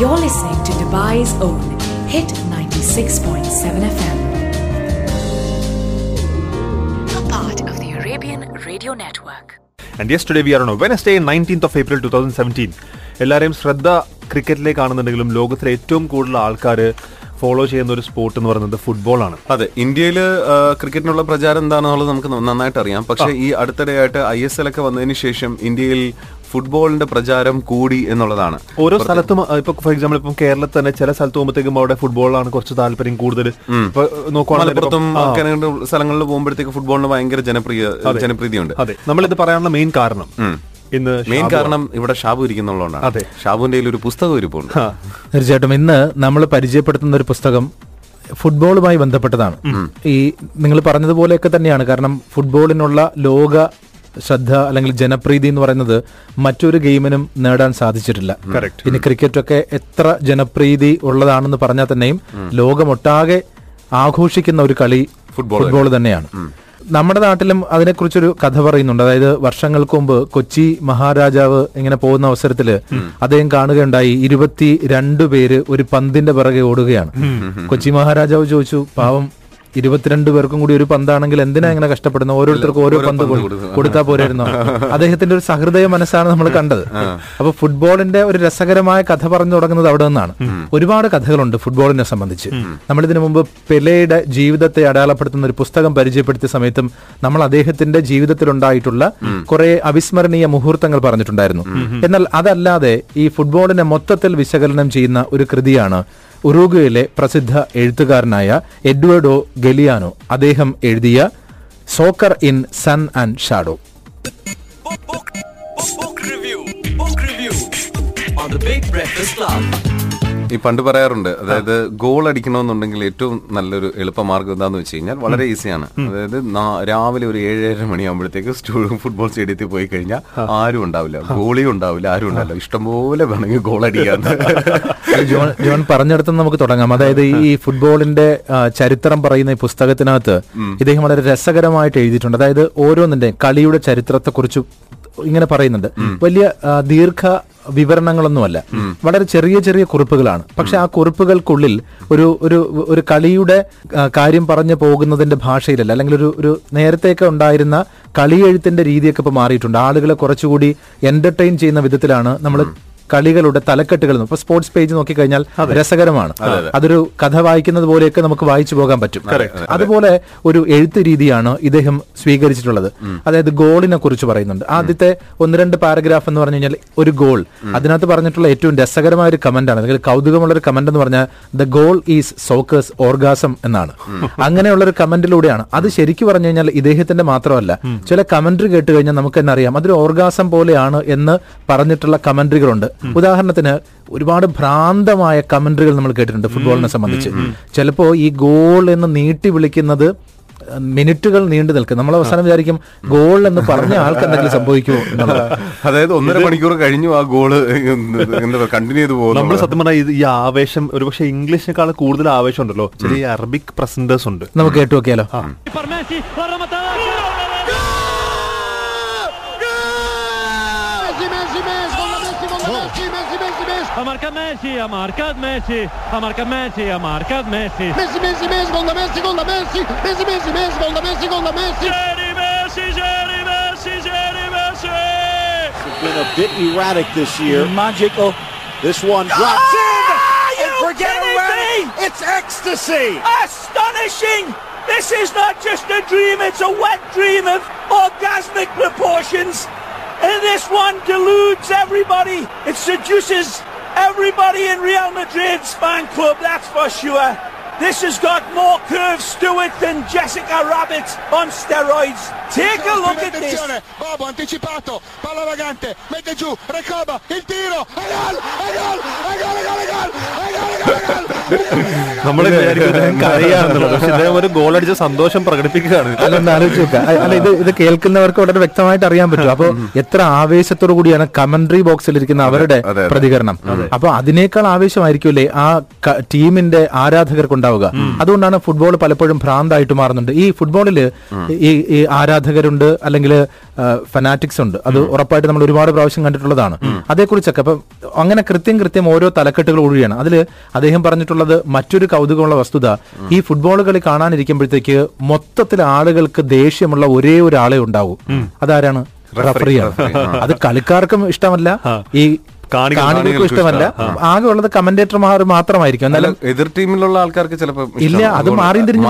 You're listening to Dubai's own Hit 96.7 FM. A part of the Arabian Radio Network. Today we are on Wednesday nineteenth of April two thousand seventeen എല്ലാവരെയും ശ്രദ്ധ ക്രിക്കറ്റിലേക്ക് കാണുന്നുണ്ടെങ്കിലും ലോകത്തിലെ ഏറ്റവും കൂടുതൽ ആൾക്കാർ follow ചെയ്യുന്ന ഒരു sport എന്ന് പറയുന്നത് ഫുട്ബോളാണ് അതെ ഇന്ത്യയിൽ ക്രിക്കറ്റിനുള്ള പ്രചാരം എന്താണെന്നുള്ളത് നമുക്ക് നന്നായിട്ട് അറിയാം പക്ഷേ ഈ അടുത്തിടെയായിട്ട് ഐ എസ് എൽ ഒക്കെ വന്നതിന് ശേഷം ഇന്ത്യയിൽ ഫുട്ബോളിന്റെ പ്രചാരം കൂടി എന്നുള്ളതാണ്. ഓരോ സ്ഥലത്തും ഇപ്പൊ ഫോർ എക്സാമ്പിൾ ഇപ്പം കേരളത്തിൽ തന്നെ ചില സ്ഥലത്ത് പോകുമ്പോഴത്തേക്കും അവിടെ ഫുട്ബോളിലാണ് കുറച്ച് താല്പര്യം കൂടുതൽ. മലപ്പുറത്തും സ്ഥലങ്ങളിൽ പോകുമ്പോഴത്തേക്ക് ഫുട്ബോളിന് ഭയങ്കര ജനപ്രിയ ജനപ്രീതിയുണ്ട്. അതെ. നമ്മളിത് പറയാനുള്ള മെയിൻ കാരണം ഇന്ന് മെയിൻ കാരണം ഇവിടെ ഷാബു ഇരിക്കുന്നുള്ളതാണ് അതെ. ഷാബുവിന്റെ ഒരു പുസ്തകം ഇരിപ്പുണ്ട് തീർച്ചയായിട്ടും ഇന്ന് നമ്മൾ പരിചയപ്പെടുത്തുന്ന ഒരു പുസ്തകം ഫുട്ബോളുമായി ബന്ധപ്പെട്ടതാണ്. ഈ നിങ്ങൾ പറഞ്ഞതുപോലെയൊക്കെ തന്നെയാണ്. കാരണം ഫുട്ബോളിനുള്ള ലോക ശ്രദ്ധ അല്ലെങ്കിൽ ജനപ്രീതി എന്ന് പറയുന്നത് മറ്റൊരു ഗെയിമിനും നേടാൻ സാധിച്ചിട്ടില്ല. പിന്നെ ഇനി ക്രിക്കറ്റൊക്കെ എത്ര ജനപ്രീതി ഉള്ളതാണെന്ന് പറഞ്ഞാൽ തന്നെയും ലോകമൊട്ടാകെ ആഘോഷിക്കുന്ന ഒരു കളി ഫുട്ബോൾ ഫുട്ബോൾ തന്നെയാണ്. നമ്മുടെ നാട്ടിലും അതിനെക്കുറിച്ചൊരു കഥ പറയുന്നുണ്ട്. അതായത് വർഷങ്ങൾക്ക് മുമ്പ് കൊച്ചി മഹാരാജാവ് ഇങ്ങനെ പോകുന്ന അവസരത്തിൽ അദ്ദേഹം കാണുകയുണ്ടായി ഇരുപത്തി രണ്ട് പേര് ഒരു പന്തിന്റെ പിറകെ ഓടുകയാണ്. കൊച്ചി മഹാരാജാവ് ചോദിച്ചു പാവം ഇരുപത്തിരണ്ട് പേർക്കും കൂടി ഒരു പന്താണെങ്കിൽ എന്തിനാ ഇങ്ങനെ കഷ്ടപ്പെടുന്നത്? ഓരോരുത്തർക്കും ഓരോ പന്ത് കൊടു- കൊടുത്താൽ പോരായിരുന്നു. അദ്ദേഹത്തിന്റെ ഒരു സഹൃദയ മനസ്സാണ് നമ്മൾ കണ്ടത്. അപ്പൊ ഫുട്ബോളിന്റെ ഒരു രസകരമായ കഥ പറഞ്ഞു തുടങ്ങുന്നത് അവിടെ നിന്നാണ്. ഒരുപാട് കഥകളുണ്ട് ഫുട്ബോളിനെ സംബന്ധിച്ച്. നമ്മൾ ഇതിനു മുമ്പ് പെലെയുടെ ജീവിതത്തെ അടയാളപ്പെടുത്തുന്ന ഒരു പുസ്തകം പരിചയപ്പെടുത്തിയ സമയത്തും നമ്മൾ അദ്ദേഹത്തിന്റെ ജീവിതത്തിലുണ്ടായിട്ടുള്ള കുറെ അവിസ്മരണീയ മുഹൂർത്തങ്ങൾ പറഞ്ഞിട്ടുണ്ടായിരുന്നു. എന്നാൽ അതല്ലാതെ ഈ ഫുട്ബോളിനെ മൊത്തത്തിൽ വിശകലനം ചെയ്യുന്ന ഒരു കൃതിയാണ് ഉറൂഗയിലെ പ്രസിദ്ധ എഴുത്തുകാരനായ എഡ്വേർഡോ ഗലിയാനോ അദ്ദേഹം എഴുതിയ soccer in sun and shadow Big Breakfast Club. ഈ പണ്ട് പറയാറുണ്ട് അതായത് ഗോൾ അടിക്കണമെന്നുണ്ടെങ്കിൽ ഏറ്റവും നല്ലൊരു എളുപ്പമാർഗം എന്താന്ന് വെച്ച് കഴിഞ്ഞാൽ വളരെ ഈസിയാണ്. അതായത് രാവിലെ ഒരു ഏഴര മണിയാകുമ്പോഴത്തേക്ക് ഫുട്ബോൾ സ്റ്റേഡിയത്തിൽ പോയി കഴിഞ്ഞാൽ ആരും ഉണ്ടാവില്ല. ഗോളിയും ഉണ്ടാവില്ല ആരും ഉണ്ടാവില്ല. ഇഷ്ടംപോലെ വേണമെങ്കിൽ ഗോൾ അടിക്കാൻ ജോൺ ജോൺ പറഞ്ഞെടുത്ത് നമുക്ക് തുടങ്ങാം. അതായത് ഈ ഫുട്ബോളിന്റെ ചരിത്രം പറയുന്ന ഈ പുസ്തകത്തിനകത്ത് ഇദ്ദേഹം വളരെ രസകരമായിട്ട് എഴുതിയിട്ടുണ്ട്. അതായത് ഓരോന്നിന്റെ കളിയുടെ ചരിത്രത്തെക്കുറിച്ച് ഇങ്ങനെ പറയുന്നുണ്ട്. വലിയ ദീർഘ വിവരണങ്ങളൊന്നുമല്ല. വളരെ ചെറിയ ചെറിയ കുറിപ്പുകളാണ്. പക്ഷെ ആ കുറിപ്പുകൾക്കുള്ളിൽ ഒരു ഒരു ഒരു കളിയുടെ കാര്യം പറഞ്ഞു പോകുന്നതിന്റെ ഭാഷയിലല്ല അല്ലെങ്കിൽ ഒരു ഒരു നേരത്തെയൊക്കെ ഉണ്ടായിരുന്ന കളിയെഴുത്തിന്റെ രീതിയൊക്കെ ഇപ്പൊ മാറിയിട്ടുണ്ട്. ആളുകളെ കുറച്ചുകൂടി എന്റർടൈൻ ചെയ്യുന്ന വിധത്തിലാണ് നമ്മൾ കളികളുടെ തലക്കെട്ടുകൾ ഇപ്പൊ സ്പോർട്സ് പേജ് നോക്കിക്കഴിഞ്ഞാൽ രസകരമാണ്. അതൊരു കഥ വായിക്കുന്നത് പോലെയൊക്കെ നമുക്ക് വായിച്ചു പോകാൻ പറ്റും. അതുപോലെ ഒരു എഴുത്ത് രീതിയാണ് ഇദ്ദേഹം സ്വീകരിച്ചിട്ടുള്ളത്. അതായത് ഗോളിനെ കുറിച്ച് പറയുന്നുണ്ട്. ആദ്യത്തെ ഒന്ന് രണ്ട് പാരഗ്രാഫ് എന്ന് പറഞ്ഞു കഴിഞ്ഞാൽ ഒരു ഗോൾ. അതിനകത്ത് പറഞ്ഞിട്ടുള്ള ഏറ്റവും രസകരമായ ഒരു കമന്റാണ് ആണ്. അല്ലെങ്കിൽ കൗതുകമുള്ള ഒരു കമന്റ് എന്ന് പറഞ്ഞാൽ the goal is soccer's orgasm എന്നാണ്. അങ്ങനെയുള്ള ഒരു കമന്റിലൂടെയാണ് അത് ശരിക്കും പറഞ്ഞു കഴിഞ്ഞാൽ ഇദ്ദേഹത്തിന്റെ മാത്രമല്ല. ചില കമന്ററി കേട്ട് കഴിഞ്ഞാൽ നമുക്ക് തന്നെ അറിയാം. അതൊരു ഓർഗാസം പോലെയാണ് എന്ന് പറഞ്ഞിട്ടുള്ള കമന്ററികളുണ്ട് ഉദാഹരണത്തിന് ഒരുപാട് ഭ്രാന്തമായ കമന്ററികൾ നമ്മൾ കേട്ടിട്ടുണ്ട് ഫുട്ബോളിനെ സംബന്ധിച്ച്. ചിലപ്പോ ഈ ഗോൾ എന്ന് നീട്ടി വിളിക്കുന്നത് മിനിറ്റുകൾ നീണ്ടു നിൽക്കും. നമ്മൾ അവസാനം വിചാരിക്കും ഗോൾ എന്ന് പറഞ്ഞ ആൾക്ക് എന്തെങ്കിലും സംഭവിക്കുമോ? അതായത് ഒന്നര മണിക്കൂർ കഴിഞ്ഞു ആ ഗോൾ കണ്ടിന്യൂ ചെയ്ത് നമ്മൾ സത്യം പറഞ്ഞാൽ ഈ ആവേശം ഒരുപക്ഷെ ഇംഗ്ലീഷിനേക്കാൾ കൂടുതൽ ആവേശം ഉണ്ടല്ലോ. ചെറിയ അറബിക് പ്രസന്റേഴ്സ് ഉണ്ട്. നമുക്ക് കേട്ടു നോക്കിയാലോ Ha marcat Messi, ha marcat Messi, ha marcat Messi, ha marcat Messi. Messi, Messi, Messi, gol de Messi, gol de Messi, Messi, Messi, Messi, gol de Messi, gol de Messi. Jerry Messi, Jerry Messi, Jerry Messi. been a bit erratic this year. Magical. This one ah, drops in. And forget about it. It's ecstasy. Astonishing! This is not just a dream, it's a wet dream of orgasmic proportions. And this one deludes everybody. It seduces everybody in Real Madrid's fan club, that's for sure. This has got more curve, Stewart, than Jessica Rabbit on steroids. Take a look at this. Bobo anticipato, palla vagante, mette giù, recoba, il tiro, e gol, e gol, e gol, e gol, നമ്മൾ കരയാണെന്നുള്ളത് പക്ഷെ അദ്ദേഹം ഒരു goal അടിച്ച സന്തോഷം പ്രകടിപ്പിക്കുകയാണ്. അതൊന്ന് ആലോചിച്ച് നോക്കാം. അല്ല ഇത് ഇത് കേൾക്കുന്നവർക്ക് വളരെ വ്യക്തമായിട്ട് അറിയാൻ പറ്റും. അപ്പോൾ എത്ര ആവേശത്തോടു കൂടിയാണ് കമന്ററി ബോക്സിൽ ഇരിക്കുന്ന അവരുടെ പ്രതികരണം. അപ്പൊ അതിനേക്കാൾ ആവേശമായിരിക്കുമല്ലേ ആ ടീമിന്റെ ആരാധകർക്കുണ്ടാവും ഉണ്ടാവുക. അതുകൊണ്ടാണ് ഫുട്ബോൾ പലപ്പോഴും ഭ്രാന്തായിട്ട് മാറുന്നുണ്ട്. ഈ ഫുട്ബോളിൽ ഈ ഈ ആരാധകരുണ്ട് അല്ലെങ്കിൽ ഫനാറ്റിക്സ് ഉണ്ട്. അത് ഉറപ്പായിട്ട് നമ്മൾ ഒരുപാട് പ്രാവശ്യം കണ്ടിട്ടുള്ളതാണ്. അതേക്കുറിച്ചൊക്കെ അപ്പൊ അങ്ങനെ കൃത്യം കൃത്യം ഓരോ തലക്കെട്ടുകൾ ഒഴിയാണ് അതിൽ അദ്ദേഹം പറഞ്ഞിട്ടുള്ളത് മറ്റൊരു കൗതുകമുള്ള വസ്തുത. ഈ ഫുട്ബോൾ കളി കാണാനിരിക്കുമ്പോഴത്തേക്ക് മൊത്തത്തിൽ ആളുകൾക്ക് ദേഷ്യമുള്ള ഒരേ ഒരാളെ ഉണ്ടാവും. അതാരാണ്? റഫറിയാണ് അത് കളിക്കാർക്കും ഇഷ്ടമല്ല. ഈ കാണികൾക്കും ഇഷ്ടമല്ല. ആകെ ഉള്ളത് കമന്റേറ്റർമാർ മാത്രമായിരിക്കും. എന്നാലും എതിർ ടീമിലുള്ള ആൾക്കാർക്ക് ചിലപ്പോൾ ഇല്ല അത് മാറി തിരിഞ്ഞു.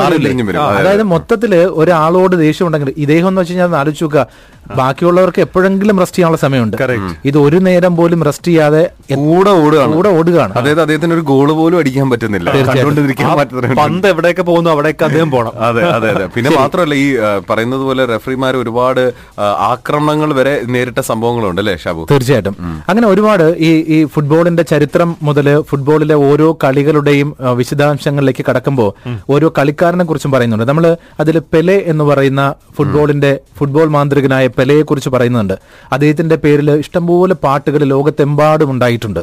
അതായത് മൊത്തത്തിൽ ഒരാളോട് ദേഷ്യം ഉണ്ടെങ്കിൽ ഇദ്ദേഹം എന്ന് വെച്ച് കഴിഞ്ഞാൽ ആലോചിച്ച് നോക്കുക. ബാക്കിയുള്ളവർക്ക് എപ്പോഴെങ്കിലും റെസ്റ്റ് ചെയ്യാനുള്ള സമയമുണ്ട്. ഇത് ഒരു നേരം പോലും റെസ്റ്റ് ചെയ്യാതെ കൂടെ ഓടുകയാണ്. കൂടെ ഓടുകയാണ്. അതായത് അദ്ദേഹത്തിന് ഒരു ഗോൾ പോലും അടിക്കാൻ പറ്റുന്നില്ല. പന്ത് എവിടെയൊക്കെ പോകുന്നു അവിടെയൊക്കെ അദ്ദേഹം പോണം. അതെ അതെ അതെ. പിന്നെ മാത്രമല്ല ഈ പറയുന്നത് പോലെ റെഫറിമാർ ഒരുപാട് ആക്രമണങ്ങൾ വരെ നേരിട്ട സംഭവങ്ങളുണ്ട് അല്ലേ ഷാബു? തീർച്ചയായിട്ടും. അങ്ങനെ ഒരുപാട് ഈ ഈ ഫുട്ബോളിന്റെ ചരിത്രം മുതൽ ഫുട്ബോളിലെ ഓരോ കളികളുടെയും വിശദാംശങ്ങളിലേക്ക് കടക്കുമ്പോൾ ഓരോ കളിക്കാരനെ കുറിച്ചും പറയുന്നുണ്ട്. നമ്മൾ അതിൽ പെലെ എന്ന് പറയുന്ന ഫുട്ബോളിന്റെ ഫുട്ബോൾ മാന്ത്രികനായ പെലയെ കുറിച്ച് പറയുന്നുണ്ട്. അദ്ദേഹത്തിന്റെ പേരിൽ ഇഷ്ടംപോലെ പാട്ടുകൾ ലോകത്തെമ്പാടും ഉണ്ടായിട്ടുണ്ട്.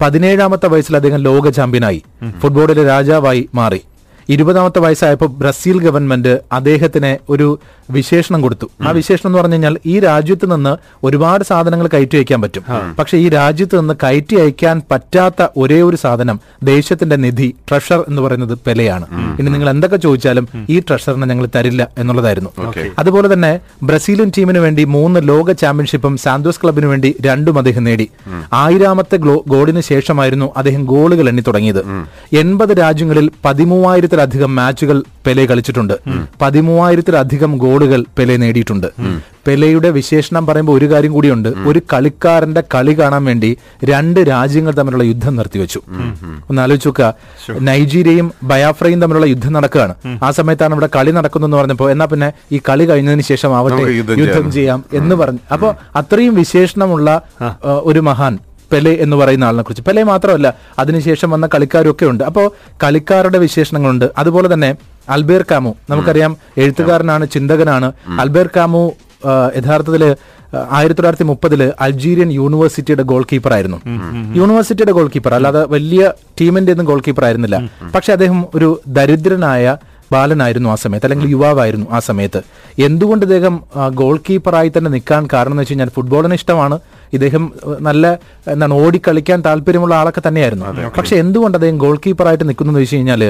പതിനേഴാമത്തെ വയസ്സിൽ അദ്ദേഹം ലോക ചാമ്പ്യനായി. ഫുട്ബോളിലെ രാജാവായി മാറി. ഇരുപതാമത്തെ വയസ്സായപ്പോൾ ബ്രസീൽ ഗവൺമെന്റ് അദ്ദേഹത്തിന് ഒരു വിശേഷണം കൊടുത്തു. ആ വിശേഷണം എന്ന് പറഞ്ഞു കഴിഞ്ഞാൽ ഈ രാജ്യത്ത് നിന്ന് ഒരുപാട് സാധനങ്ങൾ കയറ്റി അയക്കാൻ പറ്റും. പക്ഷെ ഈ രാജ്യത്ത് നിന്ന് കയറ്റി അയക്കാൻ പറ്റാത്ത ഒരേ ഒരു സാധനം ദേശത്തിന്റെ നിധി ട്രഷർ എന്ന് പറയുന്നത് പെലയാണ്. ഇനി നിങ്ങൾ എന്തൊക്കെ ചോദിച്ചാലും ഈ ട്രഷറിനെ ഞങ്ങൾ തരില്ല എന്നുള്ളതായിരുന്നു. അതുപോലെ തന്നെ ബ്രസീലിയൻ ടീമിന് വേണ്ടി മൂന്ന് ലോക ചാമ്പ്യൻഷിപ്പും സാന്തോസ് ക്ലബിന് വേണ്ടി രണ്ടും അദ്ദേഹം നേടി. ആയിരാമത്തെ ഗോളിന് ശേഷമായിരുന്നു അദ്ദേഹം ഗോളുകൾ എണ്ണി തുടങ്ങിയത്. എൺപത് രാജ്യങ്ങളിൽ പതിമൂവായിരത്തിലധികം മാച്ചുകൾ പെലെ കളിച്ചിട്ടുണ്ട്. പതിമൂവായിരത്തിലധികം ഗോളുകൾ പെലെ നേടിയിട്ടുണ്ട്. പെലെയുടെ വിശേഷണം പറയുമ്പോൾ ഒരു കാര്യം കൂടിയുണ്ട്. ഒരു കളിക്കാരന്റെ കളി കാണാൻ വേണ്ടി രണ്ട് രാജ്യങ്ങൾ തമ്മിലുള്ള യുദ്ധം നിർത്തിവെച്ചു. ഒന്ന് ആലോചിച്ചു നോക്കുക. നൈജീരിയയും ബയാഫ്രയും തമ്മിലുള്ള യുദ്ധം നടക്കുകയാണ്. ആ സമയത്താണ് ഇവിടെ കളി നടക്കുന്നു എന്ന് പറഞ്ഞപ്പോ എന്നാ പിന്നെ ഈ കളി കഴിഞ്ഞതിന് ശേഷം ആവട്ടെ യുദ്ധം. ചെയ്യാം. എന്ന് പറഞ്ഞു. അപ്പോൾ അത്രയും വിശേഷണമുള്ള ഒരു മഹാൻ. പെലെ എന്ന് പറയുന്ന ആളിനെ കുറിച്ച്. പെലെ മാത്രമല്ല അതിനുശേഷം വന്ന കളിക്കാരൊക്കെ ഉണ്ട്. അപ്പോൾ കളിക്കാരുടെ വിശേഷണങ്ങളുണ്ട്. അതുപോലെ തന്നെ അൽബേർ കാമു നമുക്കറിയാം എഴുത്തുകാരനാണ് ചിന്തകനാണ്. അൽബേർ കാമു യഥാർത്ഥത്തിൽ ആയിരത്തി തൊള്ളായിരത്തി മുപ്പതിൽ അൾജീരിയൻ യൂണിവേഴ്സിറ്റിയുടെ ഗോൾ കീപ്പർ ആയിരുന്നു യൂണിവേഴ്സിറ്റിയുടെ ഗോൾ കീപ്പർ അല്ലാതെ വലിയ ടീമിന്റെ ഒന്നും ഗോൾ കീപ്പർ ആയിരുന്നില്ല പക്ഷെ അദ്ദേഹം ഒരു ദരിദ്രനായ ബാലനായിരുന്നു ആ സമയത്ത് അല്ലെങ്കിൽ യുവാവായിരുന്നു ആ സമയത്ത്. എന്തുകൊണ്ട് അദ്ദേഹം ഗോൾ കീപ്പറായി തന്നെ നിൽക്കാൻ കാരണം എന്ന് വെച്ച് കഴിഞ്ഞാൽ ഫുട്ബോളിന് ഇഷ്ടമാണ്. ഇദ്ദേഹം നല്ല എന്താണ് ഓടിക്കളിക്കാൻ താല്പര്യമുള്ള ആളൊക്കെ തന്നെയായിരുന്നു. പക്ഷെ എന്തുകൊണ്ട് അദ്ദേഹം ഗോൾ കീപ്പറായിട്ട് നിൽക്കുന്നു എന്ന് വെച്ച് കഴിഞ്ഞാൽ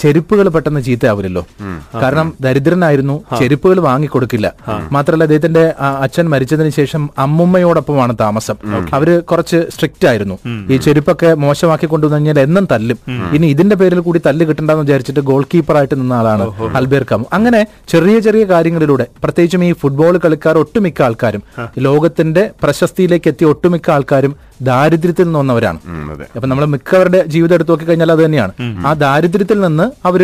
ചെരുപ്പുകൾ പെട്ടെന്ന് ചീത്തയാവില്ലല്ലോ കാരണം ദരിദ്രനായിരുന്നു ചെരുപ്പുകൾ വാങ്ങിക്കൊടുക്കില്ല. മാത്രമല്ല അദ്ദേഹത്തിന്റെ അച്ഛൻ മരിച്ചതിന് ശേഷം അമ്മുമ്മയോടൊപ്പമാണ് താമസം. അവർ കുറച്ച് സ്ട്രിക്റ്റ് ആയിരുന്നു. ഈ ചെരുപ്പൊക്കെ മോശമാക്കി കൊണ്ടുവന്നു കഴിഞ്ഞാൽ എന്നും തല്ലും. ഇനി ഇതിന്റെ പേരിൽ കൂടി തല്ല് കിട്ടണ്ടെന്ന് വിചാരിച്ചിട്ട് ഗോൾ കീപ്പറായിട്ട് നിന്ന ആളാണ് അൽബേർ കാമു അങ്ങനെ ചെറിയ ചെറിയ കാര്യങ്ങളിലൂടെ പ്രത്യേകിച്ചും ഈ ഫുട്ബോൾ കളിക്കാർ ഒട്ടുമിക്ക ആൾക്കാരും ലോകത്തിന്റെ പ്രശസ്തിയിലേക്ക് എത്തിയ ഒട്ടുമിക്ക ആൾക്കാരും ദാരിദ്ര്യത്തിൽ നിന്ന് വന്നവരാണ്. അപ്പൊ നമ്മൾ മിക്കവരുടെ ജീവിതം എടുത്തു നോക്കി കഴിഞ്ഞാൽ അത് തന്നെയാണ്. ആ ദാരിദ്ര്യത്തിൽ നിന്ന് അവർ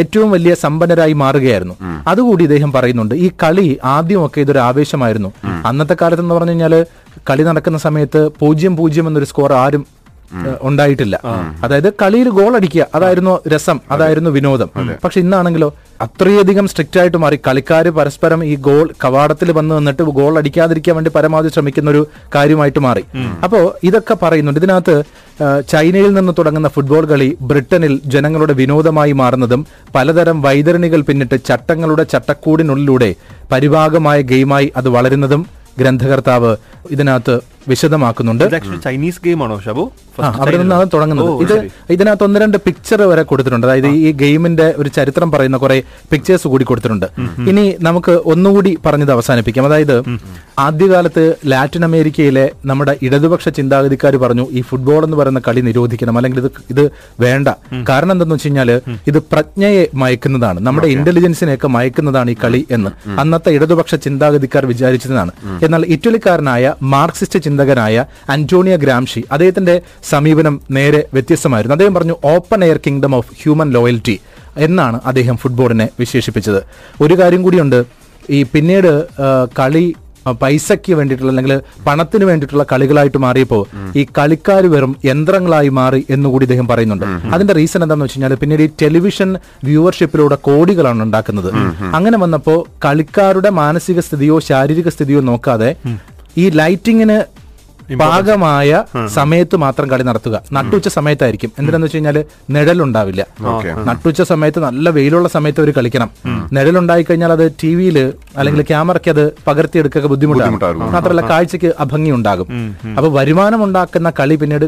ഏറ്റവും വലിയ സമ്പന്നരായി മാറുകയായിരുന്നു. അതുകൂടി ഇദ്ദേഹം പറയുന്നുണ്ട്. ഈ കളി ആദ്യമൊക്കെ ഇതൊരു ആവേശമായിരുന്നു. അന്നത്തെ കാലത്ത് എന്ന് പറഞ്ഞു കഴിഞ്ഞാൽ കളി നടക്കുന്ന സമയത്ത് പൂജ്യം പൂജ്യം എന്നൊരു സ്കോർ ആരും ഉണ്ടായിട്ടില്ല. അതായത് കളിയിൽ ഗോൾ അടിക്കുക അതായിരുന്നു രസം അതായിരുന്നു വിനോദം. പക്ഷെ ഇന്നാണെങ്കിലോ അത്രയധികം സ്ട്രിക്റ്റ് ആയിട്ട് മാറി. കളിക്കാർ പരസ്പരം ഈ ഗോൾ കവാടത്തിൽ വന്ന് നിന്നിട്ട് ഗോൾ അടിക്കാതിരിക്കാൻ വേണ്ടി പരമാവധി ശ്രമിക്കുന്ന ഒരു കാര്യമായിട്ട് മാറി. അപ്പോ ഇതൊക്കെ പറയുന്നുണ്ട്. ഇതിനകത്ത് ചൈനയിൽ നിന്ന് തുടങ്ങുന്ന ഫുട്ബോൾ കളി ബ്രിട്ടനിൽ ജനങ്ങളുടെ വിനോദമായി മാറുന്നതും പലതരം വൈതരണികൾ പിന്നിട്ട് ചട്ടങ്ങളുടെ ചട്ടക്കൂടിനുള്ളിലൂടെ പരിഭാഗമായ ഗെയിമായി അത് വളരുന്നതും ഗ്രന്ഥകർത്താവ് ഇതിനകത്ത് വിശദമാക്കുന്നുണ്ട്. ചൈനീസ് ഗെയിം ആണോ ഷാബു? അവിടെ നിന്നാണ് തുടങ്ങുന്നത്. ഇത് ഇതിനകത്ത് ഒന്ന് രണ്ട് പിക്ചർ വരെ കൊടുത്തിട്ടുണ്ട്. അതായത് ഈ ഗെയിമിന്റെ ഒരു ചരിത്രം പറയുന്ന കുറെ പിക്ചേഴ്സ് കൂടി കൊടുത്തിട്ടുണ്ട്. ഇനി നമുക്ക് ഒന്നുകൂടി പറഞ്ഞത് അവസാനിപ്പിക്കാം. അതായത് ആദ്യകാലത്ത് ലാറ്റിൻ അമേരിക്കയിലെ നമ്മുടെ ഇടതുപക്ഷ ചിന്താഗതിക്കാർ പറഞ്ഞു ഈ ഫുട്ബോൾ എന്ന് പറയുന്ന കളി നിരോധിക്കണം. അല്ലെങ്കിൽ ഇത് ഇത് വേണ്ട. കാരണം എന്തെന്ന് വെച്ച് കഴിഞ്ഞാൽ ഇത് പ്രജ്ഞയെ മയക്കുന്നതാണ്. നമ്മുടെ ഇന്റലിജൻസിനെയൊക്കെ മയക്കുന്നതാണ് ഈ കളി എന്ന്. അന്നത്തെ ഇടതുപക്ഷ ചിന്താഗതിക്കാർ വിചാരിച്ചതാണ്. എന്നാൽ ഇറ്റലിക്കാരനായ മാർക്സിസ്റ്റ് ചിന്തകനായ അന്റോണിയ ഗ്രാംഷി അദ്ദേഹത്തിന്റെ സമീപനം നേരെ വ്യത്യസ്തമായിരുന്നു. അദ്ദേഹം പറഞ്ഞു open air kingdom of human loyalty എന്നാണ് അദ്ദേഹം ഫുട്ബോളിനെ വിശേഷിപ്പിച്ചത്. ഒരു കാര്യം കൂടിയുണ്ട് ഈ പിന്നീട് കളി പൈസയ്ക്ക് വേണ്ടിയിട്ടുള്ള അല്ലെങ്കിൽ പണത്തിന് വേണ്ടിയിട്ടുള്ള കളികളായിട്ട് മാറിയപ്പോൾ ഈ കളിക്കാർ വെറും യന്ത്രങ്ങളായി മാറി എന്നുകൂടി ഇദ്ദേഹം പറയുന്നുണ്ട്. അതിന്റെ റീസൺ എന്താണെന്ന് വെച്ച് കഴിഞ്ഞാൽ പിന്നീട് ഈ ടെലിവിഷൻ വ്യൂവർഷിപ്പിലൂടെ കോടികളാണ് ഉണ്ടാക്കുന്നത്. അങ്ങനെ വന്നപ്പോൾ കളിക്കാരുടെ മാനസിക സ്ഥിതിയോ ശാരീരിക സ്ഥിതിയോ നോക്കാതെ ഈ ലൈറ്റിങ്ങിന് പാകമായ സമയത്ത് മാത്രം കളി നടത്തുക. നട്ടുച്ച സമയത്തായിരിക്കും. എന്തിനാന്ന് വെച്ച് കഴിഞ്ഞാൽ നിഴലുണ്ടാവില്ല. നട്ടുച്ച സമയത്ത് നല്ല വെയിലുള്ള സമയത്ത് അവർ കളിക്കണം. നിഴലുണ്ടായി കഴിഞ്ഞാൽ അത് ടി വിയിൽ അല്ലെങ്കിൽ ക്യാമറയ്ക്ക് അത് പകർത്തിയെടുക്കുക ബുദ്ധിമുട്ടാണ്. മാത്രമല്ല കാഴ്ചക്ക് അഭംഗി ഉണ്ടാകും അപ്പൊ വരുമാനം ഉണ്ടാക്കുന്ന കളി പിന്നീട്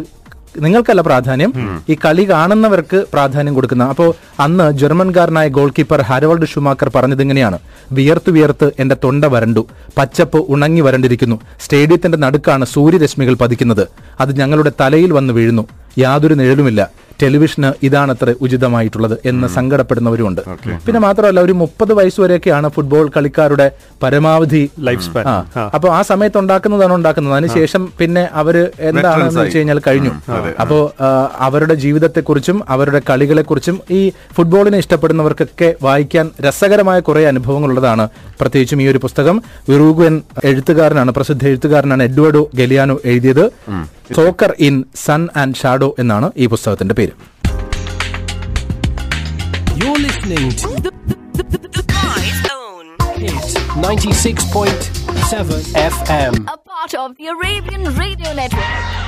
നിങ്ങൾക്കല്ല പ്രാധാന്യം. ഈ കളി കാണുന്നവർക്ക് പ്രാധാന്യം കൊടുക്കുന്ന അപ്പോൾ അന്ന് ജർമ്മൻകാരനായ ഗോൾ കീപ്പർ ഹാരോൾഡ് ഷുമാക്കർ പറഞ്ഞത് ഇങ്ങനെയാണ്. വിയർത്ത് വിയർത്ത് എന്റെ തൊണ്ട വരണ്ടു. പച്ചപ്പ് ഉണങ്ങി വരണ്ടിരിക്കുന്നു. സ്റ്റേഡിയത്തിന്റെ നടുക്കാണ് സൂര്യരശ്മികൾ പതിക്കുന്നത്. അത് ഞങ്ങളുടെ തലയിൽ വന്ന് വീഴുന്നു. യാതൊരു നിഴലുമില്ല. ടെലിവിഷന് ഇതാണത്ര ഉചിതമായിട്ടുള്ളത് എന്ന് സങ്കടപ്പെടുന്നവരുമുണ്ട് പിന്നെ മാത്രമല്ല ഒരു മുപ്പത് വയസ്സ് വരെയൊക്കെയാണ് ഫുട്ബോൾ കളിക്കാരുടെ പരമാവധി ലൈഫ് സ്പാൻ അപ്പോൾ അപ്പൊ ആ സമയത്ത് ഉണ്ടാക്കുന്നതാണ് ഉണ്ടാക്കുന്നത് അതിനുശേഷം പിന്നെ അവർ എന്താണെന്ന് വെച്ച് കഴിഞ്ഞാൽ കഴിഞ്ഞു. അപ്പോൾ അവരുടെ ജീവിതത്തെക്കുറിച്ചും അവരുടെ കളികളെക്കുറിച്ചും ഈ ഫുട്ബോളിനെ ഇഷ്ടപ്പെടുന്നവർക്കൊക്കെ വായിക്കാൻ രസകരമായ കുറെ അനുഭവങ്ങളുള്ളതാണ് പ്രത്യേകിച്ചും ഈ ഒരു പുസ്തകം. വിറൂഗുവൻ എഴുത്തുകാരനാണ് പ്രസിദ്ധ എഴുത്തുകാരനാണ് എഡ്വേർഡോ ഗലിയാനോ എഴുതിയത്. Soccer in sun and shadow എന്നാണ് ഈ പുസ്തകത്തിന്റെ പേര് the Boys Own. Hit 96.7 FM. A part of the Arabian Radio Network.